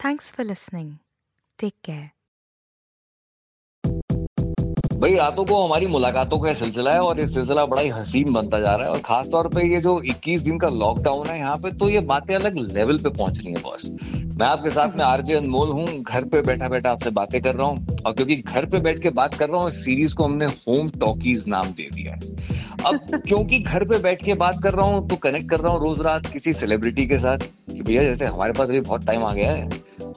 Thanks for listening. Take care. भाई रातों को हमारी मुलाकातों का सिलसिला है और ये सिलसिला बड़ा ही हसीन बनता जा रहा है और खास तौर पे ये जो 21 दिन का लॉकडाउन है यहाँ पे तो ये बातें अलग लेवल पे पहुँच रही है बॉस मैं आपके साथ में आरजे अनमोल हूँ घर पे बैठा बैठा आपसे बातें कर रहा हूँ और क्योंकि घर पे बैठ के बात कर रहा हूँ इस सीरीज़ को हमने होम टॉकीज नाम दे दिया है। अब क्योंकि घर पे बैठ के बात कर रहा हूँ तो कनेक्ट कर रहा हूँ रोज रात किसी सेलिब्रिटी के साथ कि भैया जैसे हमारे पास अभी बहुत टाइम आ गया है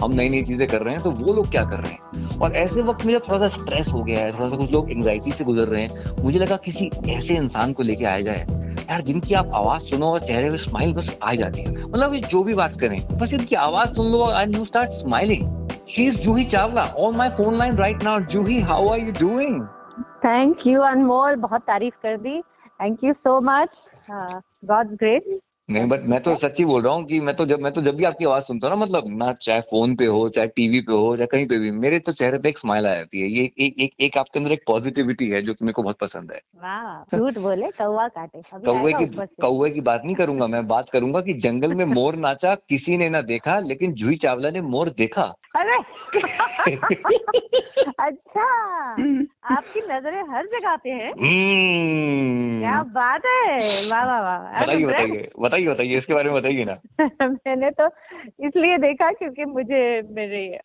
हम नई नई चीज़ें कर रहे हैं तो वो लोग क्या कर रहे हैं? और ऐसे वक्त मुझे थोड़ा सा स्ट्रेस हो गया है थोड़ा सा कुछ लोग एंग्जाइटी से गुजर रहे हैं। मुझे लगा किसी ऐसे इंसान को लेके आया जाए। यार, जिनकी आप आवाज़ सुनो और चेहरे पे स्माइल बस आ जाती है। मतलब ये जो भी बात करें, बस इनकी आवाज़ सुन लो and you start smiling she is Juhi Chawla on my phone line right now Juhi how are you doing thank you Anmol बहुत तारीफ़ कर दी। Thank you so much god's grace नहीं बट मैं तो सच्ची बोल रहा हूँ कि मैं तो जब मैं तो जब भी आपकी आवाज़ सुनता हूँ ना मतलब ना चाहे फ़ोन पे हो चाहे टीवी पे हो चाहे कहीं पे भी मेरे तो चेहरे पे एक स्माइल आ जाती है। ये एक एक एक आपके अंदर एक पॉजिटिविटी है जो कि मेरे को बहुत पसंद है। झूठ बोले कौवा काटे कौवे की कौए कौवे की बात नहीं करूँगा मैं बात करूँगा की जंगल में मोर नाचा किसी ने ना देखा लेकिन जूही चावला ने मोर देखा। अरे! अच्छा आपकी नज़रें हर जगह पे है। हम्म, क्या बात है! वाह वाह वाह बताइए बताइए बताइए बताइए इसके बारे में बताइए ना। मैंने तो इसलिए देखा क्योंकि मुझे मेरे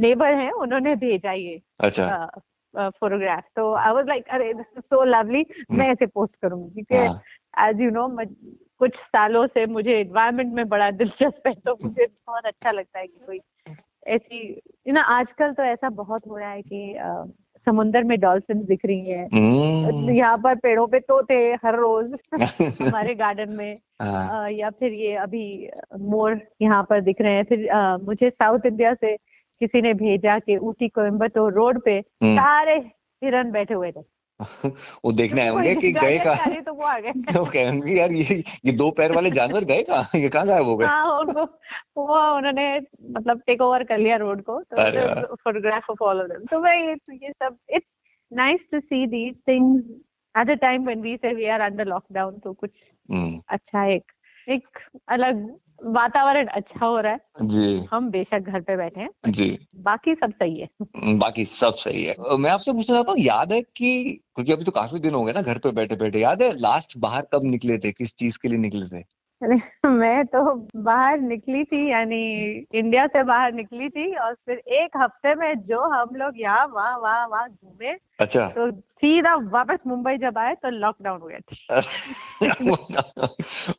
नेबर हैं उन्होंने भेजा ये अच्छा। फोटोग्राफ। तो आई वाज लाइक अरे दिस इज़ सो लवली मैं ऐसे पोस्ट करूँगी। क्योंकि एज यू नो कुछ सालों से मुझे एनवायरनमेंट में बड़ा दिलचस्प है तो मुझे बहुत अच्छा लगता है कि कोई ऐसी यू नो आजकल तो ऐसा बहुत हो रहा है कि अ, समुंदर में डॉल्फिन दिख रही हैं। हम्म, यहाँ पर पेड़ों पे तोते हर रोज हमारे गार्डन में हाँ, अ, या फिर ये अभी मोर यहाँ पर दिख रहे हैं। फिर अ, मुझे साउथ इंडिया से किसी ने भेजा कि ऊटी कोयम्बतूर रोड पे हम्म, सारे हिरन बैठे हुए थे। वो देखने आए होंगे कि गए कहाँ? तो वो आ गए। वो कहेंगे यार ये ये दो पैर वाले जानवर गए कहाँ? ये कहाँ गायब हो गए? हाँ वो उन्होंने मतलब टेक ओवर कर लिया रोड को तो photograph of all of them तो मैं ये ये सब it's nice to see these things at a time when we say we are under lockdown तो कुछ हम्म, अच्छा एक एक अलग वातावरण अच्छा हो रहा है। जी। हम बेशक घर पे बैठे हैं जी। बाकी सब सही है। हम्म, बाकी सब सही है। मैं आपसे पूछना चाहता हूँ याद है कि क्योंकि अभी तो काफ़ी दिन हो गए ना घर पे बैठे बैठे याद है लास्ट बाहर कब निकले थे किस चीज़ के लिए निकले थे? मैं तो बाहर निकली थी यानी इंडिया से बाहर निकली थी और फिर एक हफ़्ते में जो हम लोग यहाँ वहाँ वहाँ वहाँ घूमे अच्छा। तो सीधा वापस मुंबई जब आए तो लॉकडाउन हो गया था।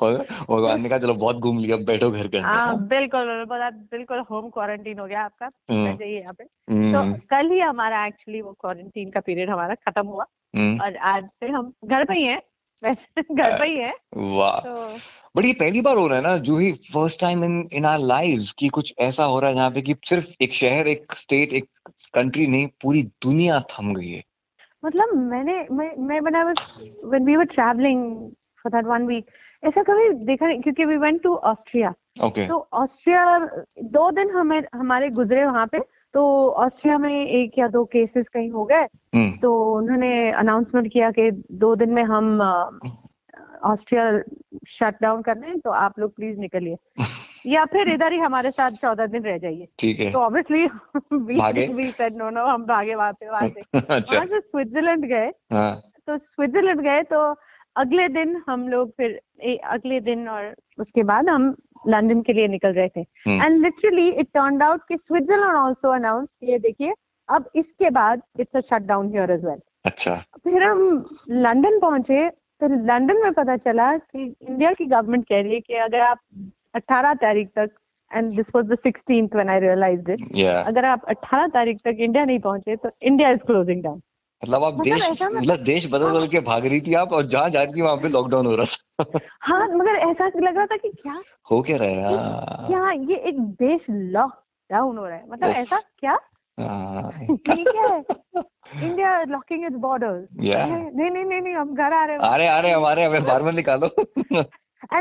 और भगवान ने कहा चलो बहुत घूम लिया बैठो घर के हाँ बिल्कुल बोला बिल्कुल होम क्वारंटीन हो गया आपका हम्म, जाइए यहाँ पे। तो हम्म, कल ही हमारा एक्चुअली वो क्वारंटीन का पीरियड हमारा खत्म हुआ हम्म, और आज से हम घर पे ही हैं घर पे ही हैं। वाह। तो बट ये पहली बार हो रहा है ना जो ही first time in in our lives कि कुछ ऐसा हो रहा है जहाँ पे कि सिर्फ़ एक शहर एक स्टेट एक कंट्री नहीं पूरी दुनिया थम गई है। मतलब मैंने मैं मैं when I was when we were traveling for that one week ऐसा कभी देखा नहीं क्योंकि we went to Austria okay तो ऑस्ट्रिया दो दिन हमें हमारे गुजरे वहाँ पे तो ऑस्ट्रिया में एक या दो केसेस कहीं हो गए। हम्म। तो उन्होंने अनाउंसमेंट किया कि दो दिन में हम अ, ऑस्ट्रिया शट डाउन कर रहे हैं तो आप लोग प्लीज़ निकलिए। या फिर इधर ही हमारे साथ चौदह दिन रह जाइए। ठीक है। तो obviously? We said no no हम भागे वहाँ पे वहाँ से। अच्छा। वहाँ से स्विट्जरलैंड गए। हाँ। तो स्विट्जरलैंड गए तो अगले दिन हम लोग फिर ए, अगले दिन और उसके बाद हम लंदन के लिए निकल रहे थे। And literally it turn out कि स्विट्जरलैंड आल्सो अनाउंस ये देखिए अब इसके बाद it's a shut down here as well अच्छा। फिर हम लंदन पहुँचे तो लंदन में पता चला कि इंडिया की गवर्नमेंट कह रही है कि अगर आप 18 तारीख तक and this was the 16th when I realized it अगर आप 18 तारीख तक इंडिया नहीं पहुँचे तो इंडिया इज़ क्लोजिंग डाउन मतलब आप मतलब देश मतलब देश बदल बदल के भाग रही थी आप और जहाँ जा रही थी वहाँ पे लॉकडाउन हो रहा था। हाँ मगर ऐसा लग रहा था कि क्या हो क्या रहा हाँ। क्या ये एक देश लॉकडाउन हो रहा है। मतलब ऐसा क्या हाँ, क्या है इंडिया लॉकिंग इट्स बॉर्डर्स नहीं नहीं नहीं नहीं हम घर आ रहे आ रहे आ रहे हमारे हमें बाहर में निकालो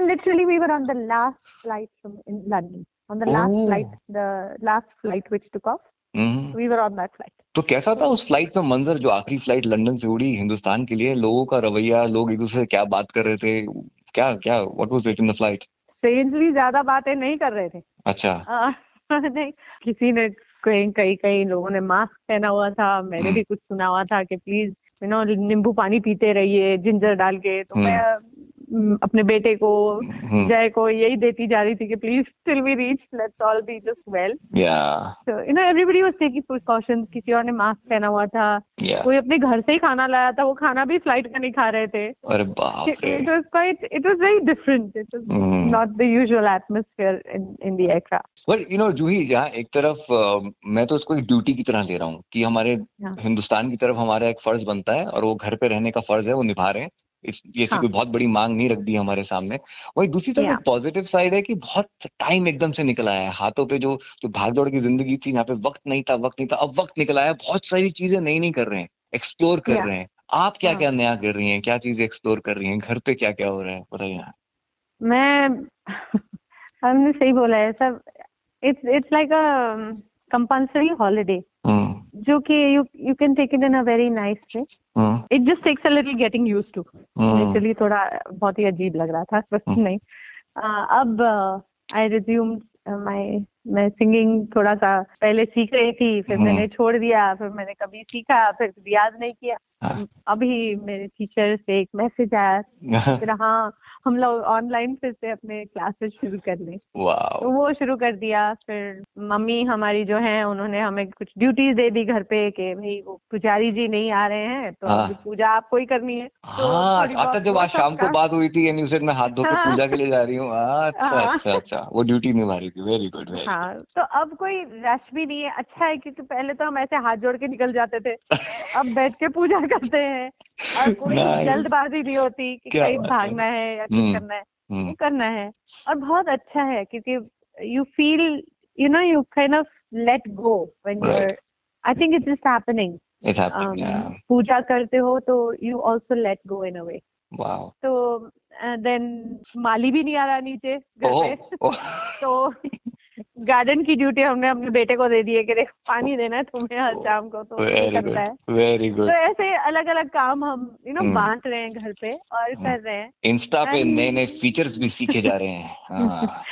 literally we were on the last flight from in London. On the last Oh. flight the last flight which took off hmm, we were on तो कैसा था उस फ़्लाइट में मंजर जो आखिरी फ़्लाइट लंदन से उड़ी हिंदुस्तान के लिए? लोगों का रवैया लोग एक दूसरे से क्या बात कर रहे थे? क्या क्या what was it in the flight strangely ज़्यादा बातें नहीं कर रहे थे। अच्छा। नहीं किसी ने कई कई कई लोगों ने मास्क पहना हुआ था। मैंने हम्म। भी कुछ सुना हुआ था कि प्लीज़ यू नो नींबू पानी पीते रहिए जिंजर डाल के। तो मैं हम्म, अपने बेटे को हम्म, जय को यही देती जा रही थी कि please till we reach let's all be just well या so you know everybody was taking precautions किसी और ने मास्क पहना हुआ था। या कोई अपने घर से ही खाना लाया था वो खाना भी फ़्लाइट का नहीं खा रहे थे। अरे बाप रे। was quite it was very different. It was Hmm. not the usual atmosphere in in the aircraft. But you know Juhi जहाँ एक तरफ़ अ, मैं तो इसको एक ड्यूटी की तरह ले रहा हूँ कि हमारे हाँ। हिंदुस्तान की तरफ़ हमारा एक फ़र्ज़ बनता है और वो घर पे रहने का फ़र्ज़ है वो निभा रहे हैं। ये हाँ। कोई बहुत बड़ी मांग नहीं रख दी हमारे सामने। वही दूसरी तरफ़ Yeah. पॉजिटिव साइड है कि बहुत टाइम एकदम से निकल आया है। हाथों पे जो जो भाग दौड़ की ज़िंदगी थी यहाँ पे वक्त नहीं था वक्त नहीं था अब वक्त निकल आया बहुत सारी चीज़ें नई नहीं कर रहे हैं एक्सप्लोर कर Yeah. रहे हैं। आप क्या हाँ। क्या नया कर रही हैं? क्या चीज़ें एक्सप्लोर कर रही हैं? घर पे क्या क्या हो रहा है? बताइए मैं हमने सही बोला है सब it's it's like a compulsory holiday जो कि you you can take it in a very nice way hmm it just takes a little getting used to hmm initially थोड़ा बहुत ही अजीब लग रहा था पर हम्म। नहीं। आ, अब आई रिज्यूम्ड माय मैं सिंगिंग थोड़ा सा पहले सीख रही थी फिर हम्म। मैंने छोड़ दिया फिर मैंने कभी सीखा फिर रियाज नहीं किया हाँ। अभी मेरे टीचर से एक मैसेज आया फिर हाँ हम लोग ऑनलाइन फिर से अपने क्लासेस शुरू कर लें तो वो शुरू कर दिया फिर मम्मी हमारी जो है उन्होंने हमें कुछ ड्यूटीज़ दे दी घर पे कि भाई वो पुजारी जी नहीं आ रहे हैं तो हाँ। पूजा आपको ही करनी है तो हाँ अच्छा जब आज शाम को बात हुई थी यानी उसे मैं हाथ धो के हाँ। पूजा के लिए जा रही हूँ अच्छा। अच्छा अच्छा वो ड्यूटी निभा रही थी वेरी गुड वेरी हाँ तो अब कोई रश भी नहीं है। अच्छा है क्योंकि पहले तो हम ऐसे हाथ जोड़ के निकल जाते थे। अब बैठ के पूजा करते हैं और कोई जल्दबाजी नहीं होती कि कहीं है। भागना है या कुछ हम्म, करना है। हम्म। वो करना है और बहुत अच्छा है क्योंकि you feel you know you kind of let go when you are I think it's just happening पूजा करते हो तो you also let go in a way तो देन माली भी नहीं आ रहा नीचे घर पे। तो गार्डन की ड्यूटी हमने अपने बेटे को दे दी है कि देख पानी देना है तुम्हें हर शाम को तो वेरी करता है गुड तो ऐसे अलग अलग काम हम यू नो हम्म। बांट रहे हैं घर पे और हम्म। कर रहे हैं इंस्टा पे नए नए फीचर्स भी सीखे जा रहे हैं हाँ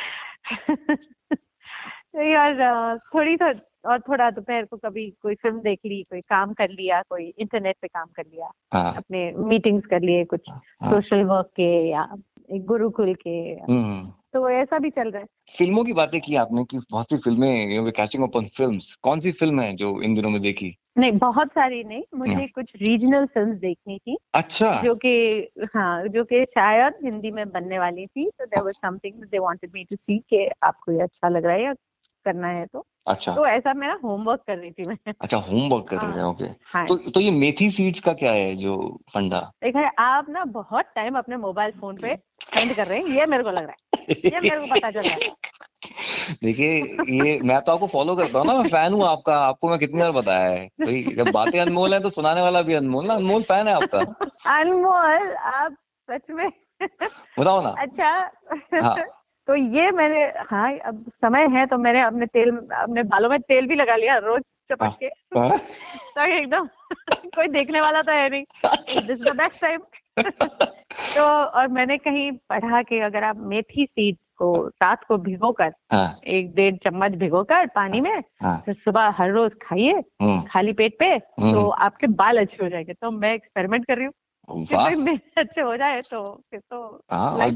तो यार थोड़ी तो और थोड़ा दोपहर को कभी कोई फ़िल्म देख ली कोई काम कर लिया कोई इंटरनेट पे काम कर लिया हाँ अपने मीटिंग्स कर लिए कुछ हाँ। सोशल वर्क के या गुरुकुल के। हम्म। तो ऐसा भी चल रहा है। फ़िल्मों की बातें की आपने कि बहुत सी फ़िल्में कैचिंग अप ऑन फिल्म्स कौन सी फ़िल्म है जो इन दिनों में देखी? नहीं बहुत सारी नहीं। मुझे। कुछ रीजनल फिल्म्स देखनी थी। अच्छा। जो कि हाँ जो कि शायद हिंदी में बनने वाली थी। तो there was something they wanted me to see कि आपको ये अच्छा लग रहा है या करना है तो। अच्छा। तो ऐसा मेरा होमवर्क कर रही थी मैं। अच्छा होमवर्क कर रहे हैं। हाँ। ओके। हाँ। तो तो ये मेथी सीड्स का क्या है जो फंडा? देखा है आप ना बहुत टाइम अपने मोबाइल फ़ोन पे स्पेंड कर रहे हैं ये मेरे को लग रहा है। ये मेरे को पता चल रहा है। देखिए ये मैं तो आपको फॉलो करता हूँ ना मैं फ़ैन हूँ आपका आपको मैं कितनी बार बताया है। भाई जब बातें अनमोल है तो सुनाने वाला भी अनमोल ना अनमोल फ़ैन है आपका। अनमोल आप सच में बताओ ना। अच्छा। हाँ। तो ये मैंने हाँ अब समय है तो मैंने अपने तेल अपने बालों में तेल भी लगा लिया रोज चपक के। हाँ? ताकि एकदम। कोई देखने वाला तो है नहीं। दिस द बेस्ट टाइम तो और मैंने कहीं पढ़ा कि अगर आप मेथी सीड्स को रात को भिगोकर हाँ, एक डेढ़ चम्मच भिगो कर पानी में हाँ, फिर सुबह हर रोज खाइए हम्म, खाली पेट पे हम्म। तो आपके बाल अच्छे हो जाएँगे। तो मैं एक्सपेरिमेंट कर रही हूँ। अच्छे हो जाए तो फिर तो हाँ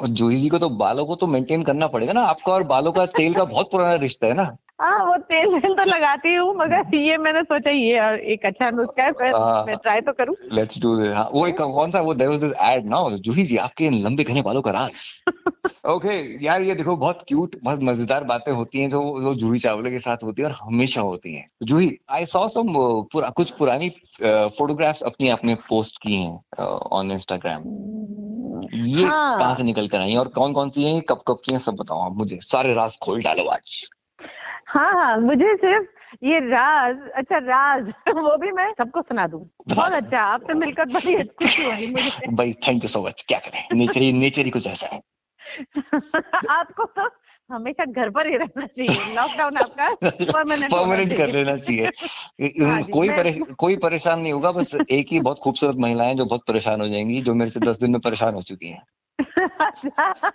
और जूही जी को तो बालों को तो मेंटेन करना पड़ेगा ना। आपका और बालों का तेल का बहुत पुराना रिश्ता है ना। हाँ वो तेल वेल तो लगाती हूँ मगर ये मैंने सोचा ये और एक अच्छा नुस्खा है फिर हाँ। मैं ट्राई तो करूँ। लेट्स डू दिस हाँ वो एक कौन सा वो देयर वाज दिस एड ना जूही जी आपके इन लंबे घने बालों का राज। ओके यार ये देखो बहुत क्यूट बहुत मज़ेदार बातें होती हैं जो जो जूही चावला के साथ होती है और हमेशा होती हैं। जूही आई सॉ सम पुरा, कुछ पुरानी फोटोग्राफ्स अपनी आपने पोस्ट की हैं ऑन इंस्टाग्राम ये हाँ। कहाँ से निकल कर आई हैं और कौन कौन सी हैं कब कब की हैं सब बताओ आप मुझे। सारे राज खोल डालो आज। हाँ हाँ मुझे सिर्फ़ ये राज अच्छा राज वो भी मैं सबको सुना दूँ। बहुत अच्छा आपसे मिलकर बड़ी खुशी हुई मुझे। भाई थैंक यू सो मच क्या करें? नेचर ही नेचर ही कुछ ऐसा है। आपको तो हमेशा घर पर ही रहना चाहिए लॉकडाउन आपका परमानेंट परमानेंट कर लेना चाहिए। हाँ कोई परेश, कोई परेशान नहीं होगा बस एक ही बहुत खूबसूरत महिलाएँ जो बहुत परेशान हो जाएँगी जो मेरे से दस दिन में परेशान हो चुकी हैं। अच्छा।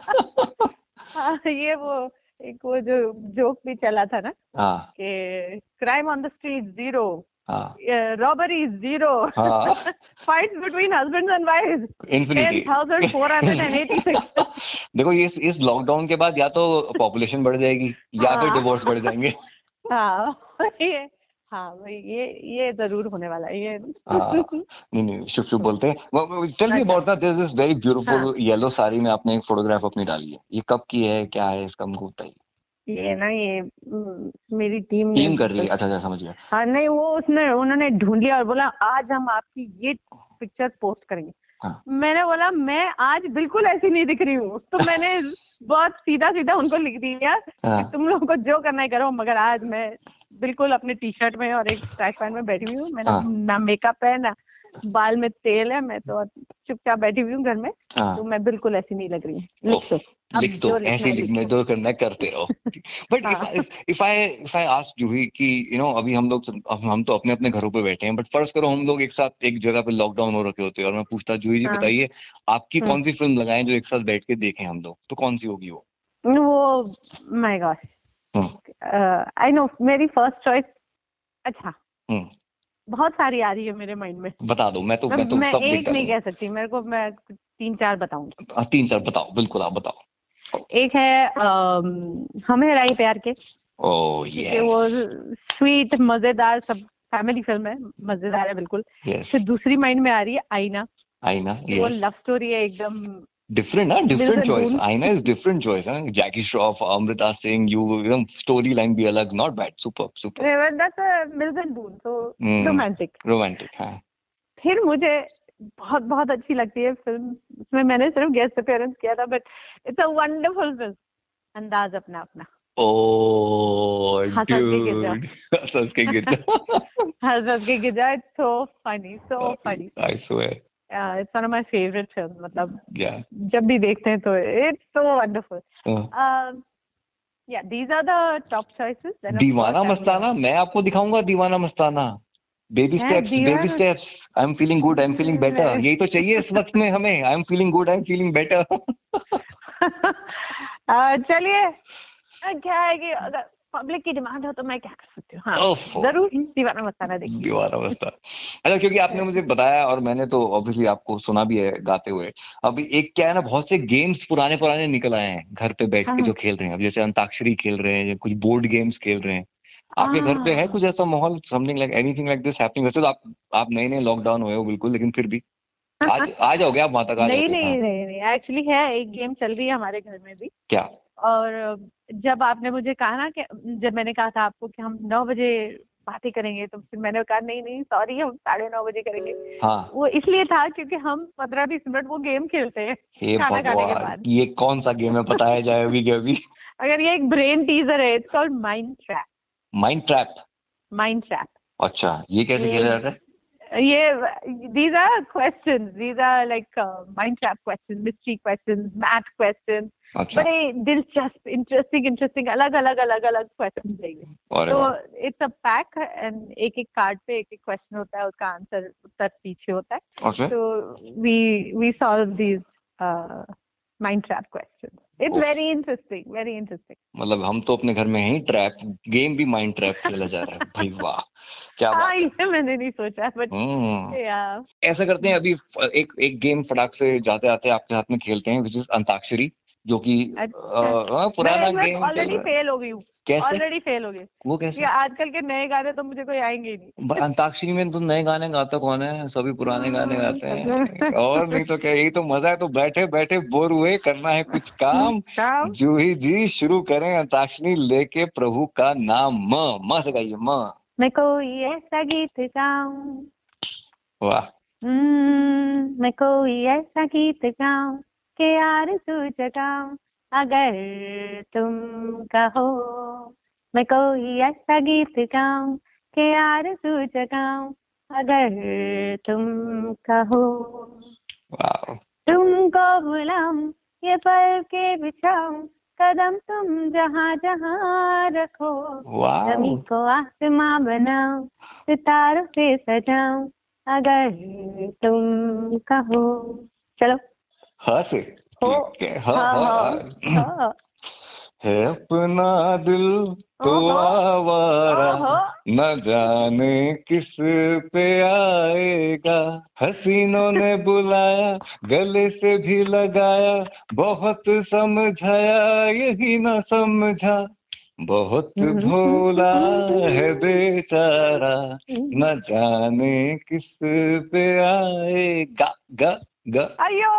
हाँ, ये वो एक वो जो जोक भी चला था ना हाँ। कि crime on the street zero हाँ। रॉबरी ज़ीरो हाँ। Fights between husbands and wifes infinity 10486 देखो ये इस- लॉकडाउन के बाद या तो पॉपुलेशन बढ़ जाएगी या फिर हाँ। डिवोर्स बढ़ जाएँगे। हाँ ये हाँ भाई ये ये ज़रूर होने वाला है ये हाँ नहीं नहीं शुभ शुभ बोलते हैं। टेल मी अच्छा। About that this is very beautiful हाँ। येलो साड़ी में आपने एक फोटोग्राफ अपनी डाली है। ये कब की है क्या है इसका हमको बताइए। ये ना ये मेरी टीम टीम कर रही है। अच्छा अच्छा समझ गया। हाँ नहीं वो उसने उन्होंने ढूंढ लिया और बोला आज हम आपकी ये पिक्चर पोस्ट करेंगे। हाँ। मैंने बोला मैं आज बिल्कुल ऐसी नहीं दिख रही हूँ। तो मैंने बहुत सीधा सीधा उनको लिख दिया हाँ। तुम लोगों को जो करना है करो मगर आज मैं बिल्कुल अपने टी शर्ट में और एक ट्रैक पैंट में बैठी हुई हूँ मैंने हाँ। ना मेकअप है ना बाल में तेल है मैं तो चुपचाप बैठी हुई हूँ घर में हाँ तो मैं बिल्कुल ऐसी नहीं लग रही हूँ लिख दो लिख दो ऐसे है लिखने लिखो। जो करना करते रहो बट हाँ। If I if I ask Juhi कि यू नो अभी हम लोग हम तो अपने अपने घरों पे बैठे हैं बट फ़र्ज़ करो हम लोग एक साथ एक जगह पे लॉकडाउन हो रखे होते हैं और मैं पूछता जूही जी हाँ। बताइए आपकी हम्म। कौन सी फ़िल्म लगाएँ जो एक साथ बैठ के देखें हम लोग तो कौन सी होगी वो वो माय हम्म। आई नो मेरी फ़र्स्ट चॉइस अच्छा। हम्म। बहुत सारी आ रही है मेरे माइंड में। बता दो मैं तो मैं तो मैं सब एक नहीं कह सकती मेरे को मैं तीन चार बताऊँगी। तीन चार बताओ बिल्कुल आप बताओ। एक है अम, हम राई प्यार के। ओ क्योंकि वो स्वीट मज़ेदार सब फैमिली फ़िल्म है मज़ेदार है बिल्कुल। फिर दूसरी माइंड में आ रही है आईना। आईना वो लव स्टोरी है एकदम डिफरेंट ना different Mills and choice Boone. Aaina is different choice है जैकी श्रॉफ अमृता सिंह यू एकदम स्टोरी लाइन भी अलग not bad super super that's Mills and Boon so Hmm. Romantic romantic हाँ. फिर मुझे बहुत बहुत अच्छी लगती है फ़िल्म। उसमें मैंने सिर्फ़ गेस्ट अपीयरेंस किया था but it's a wonderful film Andaz Apna Apna. Oh, dude. हंस के गिर गिर it's so funny so funny I swear. It's one of my favourite film मतलब Yeah. जब भी देखते हैं तो इट्स सो वंडरफुल या these are the top choices Deewana Mastana मैं आपको दिखाऊँगा Deewana Mastana. Baby steps baby steps I am feeling good I am feeling better यही तो चाहिए इस वक्त में हमें। I am feeling good I am feeling better चलिए क्या है कि अगर पब्लिक की डिमांड हो तो मैं क्या कर सकती हूँ? हाँ ज़रूर दीवाना मस्ताना देखिए। दीवाना मस्ताना अच्छा क्योंकि आपने मुझे बताया और मैंने तो ऑब्वियसली आपको सुना भी है गाते हुए। अभी एक क्या है ना बहुत से गेम्स पुराने पुराने निकल आए हैं घर पे बैठ के हाँ। जो खेल रहे हैं। अब जैसे अंताक्षरी खेल रहे हैं कुछ बोर्ड गेम्स खेल रहे हैं। आपके घर पे है हाँ। कुछ ऐसा माहौल? Something like anything like this happening वैसे तो आप आप नए नए लॉकडाउन हुए हो बिल्कुल लेकिन फिर भी। आज आ जाओगे आप वहाँ तक आ नहीं नहीं नहीं नहीं एक्चुअली है एक गेम चल रही है हमारे घर में भी। क्या? और जब आपने मुझे कहा ना कि जब मैंने कहा था आपको कि हम नौ बजे बातें करेंगे तो फिर मैंने कहा नहीं नहीं सॉरी हम साढ़े नौ बजे करेंगे। हाँ। वो इसलिए था क्योंकि हम पंद्रह बीस मिनट वो गेम खेलते हैं खाना खाने के बाद। ये कौन सा गेम है बताया जाए अभी के अभी? अगर ये एक ब्रेन टीजर है it's called mind trap mind trap mind trap अच्छा ये कैसे खेला जाता है? ये these are questions these are like uh, mind trap questions mystery questions math questions अच्छा। बड़े दिलचस्प इंटरेस्टिंग इंटरेस्टिंग अलग अलग अलग अलग क्वेश्चन चाहिए तो इट्स अ पैक एंड एक एक कार्ड पे एक एक क्वेश्चन होता है उसका आंसर उत्तर पीछे होता है। ओके तो we we solve these mind trap questions it's. Very interesting very interesting मतलब हम तो अपने घर में ही ट्रैप गेम भी माइंड ट्रैप खेला जा रहा है। भाई वाह क्या बात हाँ है। ये मैंने नहीं सोचा बट हम्म। या ऐसा करते हैं अभी एक एक गेम फटाक से जाते आते आपके साथ में खेलते हैं विच इज़ अंताक्षरी। जो कि अच्छा। हाँ, पुराना गेम ऑलरेडी फेल हो। गई हूँ। कैसे? ऑलरेडी फेल हो गई वो कैसे? ये आजकल के नए गाने तो मुझे कोई आएँगे ही नहीं। अंताक्षरी में तो नए गाने गाता कौन है? सभी पुराने गाने गाते हैं। और नहीं तो क्या यही तो मज़ा है तो बैठे बैठे बोर हुए करना है कुछ काम। जूही जी शुरू करें अंताक्षरी लेके प्रभु का नाम म म से गाइए म। मैं कोई ऐसा गीत गाऊं। वाह। हम्म, मैं कोई ऐसा गीत गाऊं के आरज़ू जगाऊं अगर तुम कहो। मैं कोई ऐसा गीत गाऊं के आरज़ू जगाऊं अगर तुम कहो। तुमको बुलाऊं ये पल के बिछाऊं कदम तुम जहाँ जहाँ रखो। जमी को आसमां बनाऊँ सितारों से सजाऊं अगर तुम कहो। चलो। ह। से ठीक है ह हाँ, ह हाँ, अपना दिल तो आवारा न जाने किस पे आएगा। हसीनों ने बुलाया गले से भी लगाया बहुत समझाया यही न समझा। बहुत हम्म, भोला हम्म, है बेचारा हम्म। न जाने किस पे आएगा। ग। ग। अयो!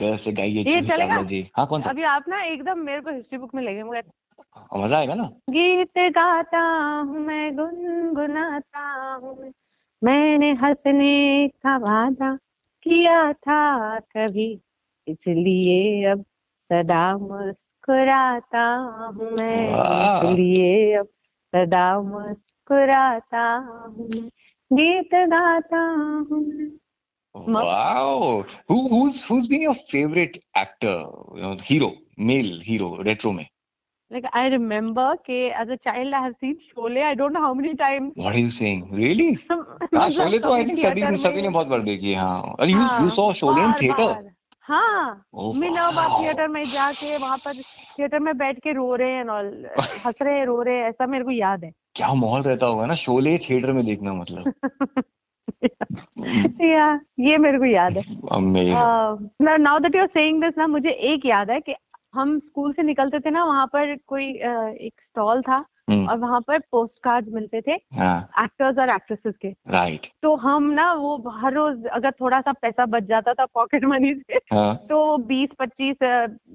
ग से गाइए ये चलेगा? जी। हाँ कौन सा? अभी आप ना एकदम मेरे को हिस्ट्री बुक में लगे मज़ा आएगा ना? गीत गाता हूँ मैं गुनगुनाता हूँ। मैंने हंसने का वादा किया था कभी इसलिए अब सदा मुस्कुराता हूँ मैं। इसलिए अब सदा मुस्कुराता हूँ गीत गाता हूँ Wow. Who who's who's been your favorite actor, you know, hero, male hero, retro में? like I remember कि as a child I have seen Sholay I don't know how many times What are you saying? Really? हाँ, मतलब शोले तो I think सभी सभी ने बहुत बार देखी है हाँ और you you हाँ, saw शोले in बार- theater? हाँ Oh, मिनोबा wow. थिएटर में जाके वहाँ पर थिएटर में बैठ के रो रहे हैं और हंस रहे हैं रो रहे हैं ऐसा मेरे को याद है क्या माहौल रहता होगा ना शोले थिएटर में देखना मतलब या ये मेरे को याद है। Now that you are saying this ना मुझे एक याद है कि हम स्कूल से निकलते थे ना वहाँ पर कोई अ, एक स्टॉल था हम्म, और वहाँ पर पोस्ट कार्ड मिलते थे हाँ। एक्टर्स और एक्ट्रेसेस के। Right right. तो हम ना वो हर रोज अगर थोड़ा सा पैसा बच जाता था पॉकेट मनी से हाँ। तो बीस पच्चीस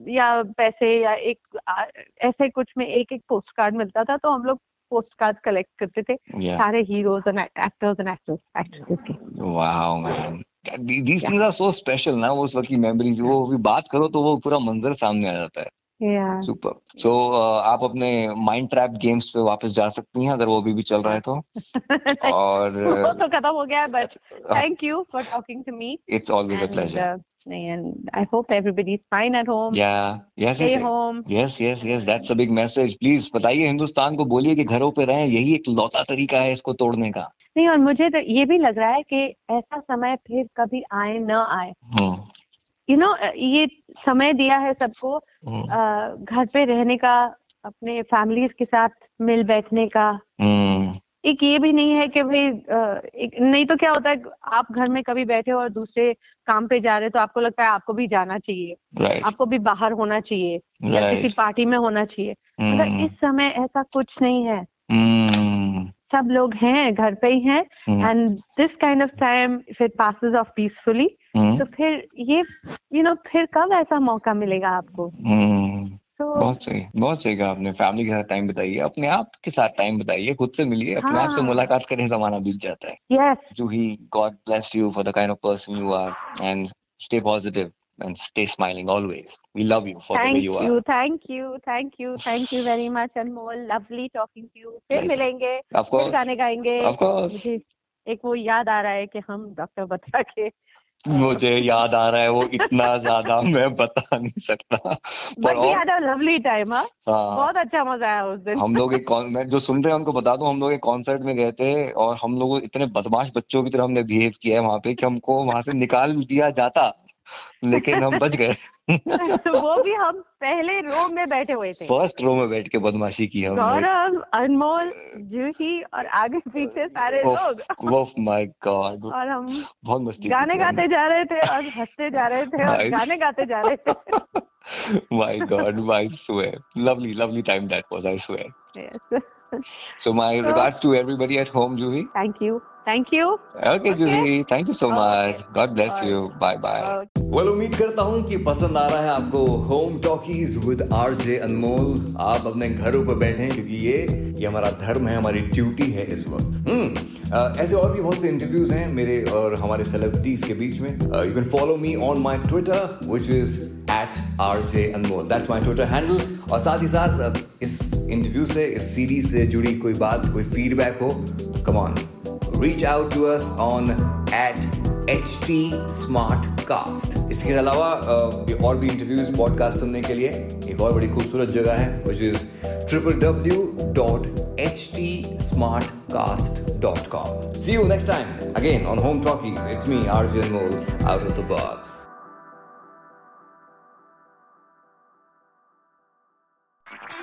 या पैसे या एक ऐसे कुछ में एक एक पोस्ट कार्ड मिलता था तो हम लोग पोस्ट कार्ड कलेक्ट करते थे। Yeah. सारे heroes and actors and actress actresses के। Wow man these things are so special ना वो उस वक्त की मेमोरीज वो भी बात करो तो वो पूरा मंजर सामने आ जाता है। सुपर सो आप अपने माइंड ट्रैप गेम्स पे वापस जा सकती हैं अगर वो अभी भी चल रहा है तो। और वो तो खत्म हो गया but thank you for talking to me it's always a pleasure and I hope everybody is fine at home. Yeah, yes, Stay yes, home. yes, yes, yes. That's a big message. Please बताइए हिंदुस्तान को बोलिए कि घरों पे रहें यही एक लौता तरीका है इसको तोड़ने का। नहीं और मुझे तो ये भी लग रहा है कि ऐसा समय फिर कभी आए न आए। हम्म। यू नो ये समय दिया है सबको हम्म, घर पे रहने का अपने फैमिलीज़ के साथ मिल बैठने का। हम्म। एक ये भी नहीं है कि भाई एक नहीं तो क्या होता है आप घर में कभी बैठे हो और दूसरे काम पे जा रहे हो तो आपको लगता है आपको भी जाना चाहिए। राइट आपको भी बाहर होना चाहिए right. या किसी पार्टी में होना चाहिए। मगर इस समय ऐसा कुछ नहीं है। हम्म। सब लोग हैं घर पे ही हैं and this kind of time if it passes off peacefully तो फिर ये यू नो फिर कब ऐसा मौका मिलेगा आपको हम्म, बहुत सही बहुत सही कहा आपने फैमिली के साथ टाइम बताइए अपने आप के साथ टाइम बताइए खुद से मिलिए अपने आप से हाँ। मुलाकात करें जमाना बीत जाता है yes Juhi, God bless you for the kind of person you are and stay positive and stay smiling always. We love you for thank the way thank you are. You thank you thank you thank you very much Anmol lovely talking to you फिर. मिलेंगे Of फिर course, गाने गाएँगे of course. मुझे एक वो याद आ रहा है कि हम डॉक्टर बत्रा के मुझे याद आ रहा है वो इतना ज़्यादा मैं बता नहीं सकता। पर और लवली टाइम हाँ। बहुत अच्छा मज़ा आया उस दिन। हम लोग एक मैं जो सुन रहे हैं उनको बता दू हम लोग एक कॉन्सर्ट में गए थे और हम लोग इतने बदमाश बच्चों की तरह हमने बिहेव किया है वहाँ पे कि हमको वहाँ से निकाल दिया जाता। लेकिन हम बच गए। वो भी हम पहले रो में बैठे हुए थे। फ़र्स्ट रो में बैठ के बदमाशी की हम गौरव अनमोल जूही और आगे पीछे सारे लोग। वो माय गॉड और हम बहुत मस्ती गाने गाते जा रहे थे और हँसते जा रहे थे और गाने गाते जा रहे थे। My god i swear. Lovely lovely time that was i swear. Yes. So my so, regards to everybody at home juhi thank you. Thank you okay Juhi thank you so much God bless you bye bye well उम्मीद करता हूँ कि पसंद आ रहा है आपको home talkies with RJ Anmol आप अपने घरों पर बैठे क्योंकि ये ये हमारा धर्म है हमारी ड्यूटी है इस वक्त। हम्म ऐसे और भी बहुत से इंटरव्यूज़ हैं मेरे और हमारे सेलिब्रिटीज के बीच में। You can follow me on my Twitter which is at R J Anmol that's my Twitter handle और साथ ही साथ इस इंटरव्यू से इस सीरीज़ से जुड़ी कोई बात कोई फीडबैक हो कमान reach out to us on at HT Smartcast. इसके अलावा और भी इंटरव्यूज़ पॉडकास्ट सुनने के लिए एक और बड़ी खूबसूरत जगह है which is triple W dot H T Smart Cast dot com see you next time again on home talkies it's me R J mole out of the box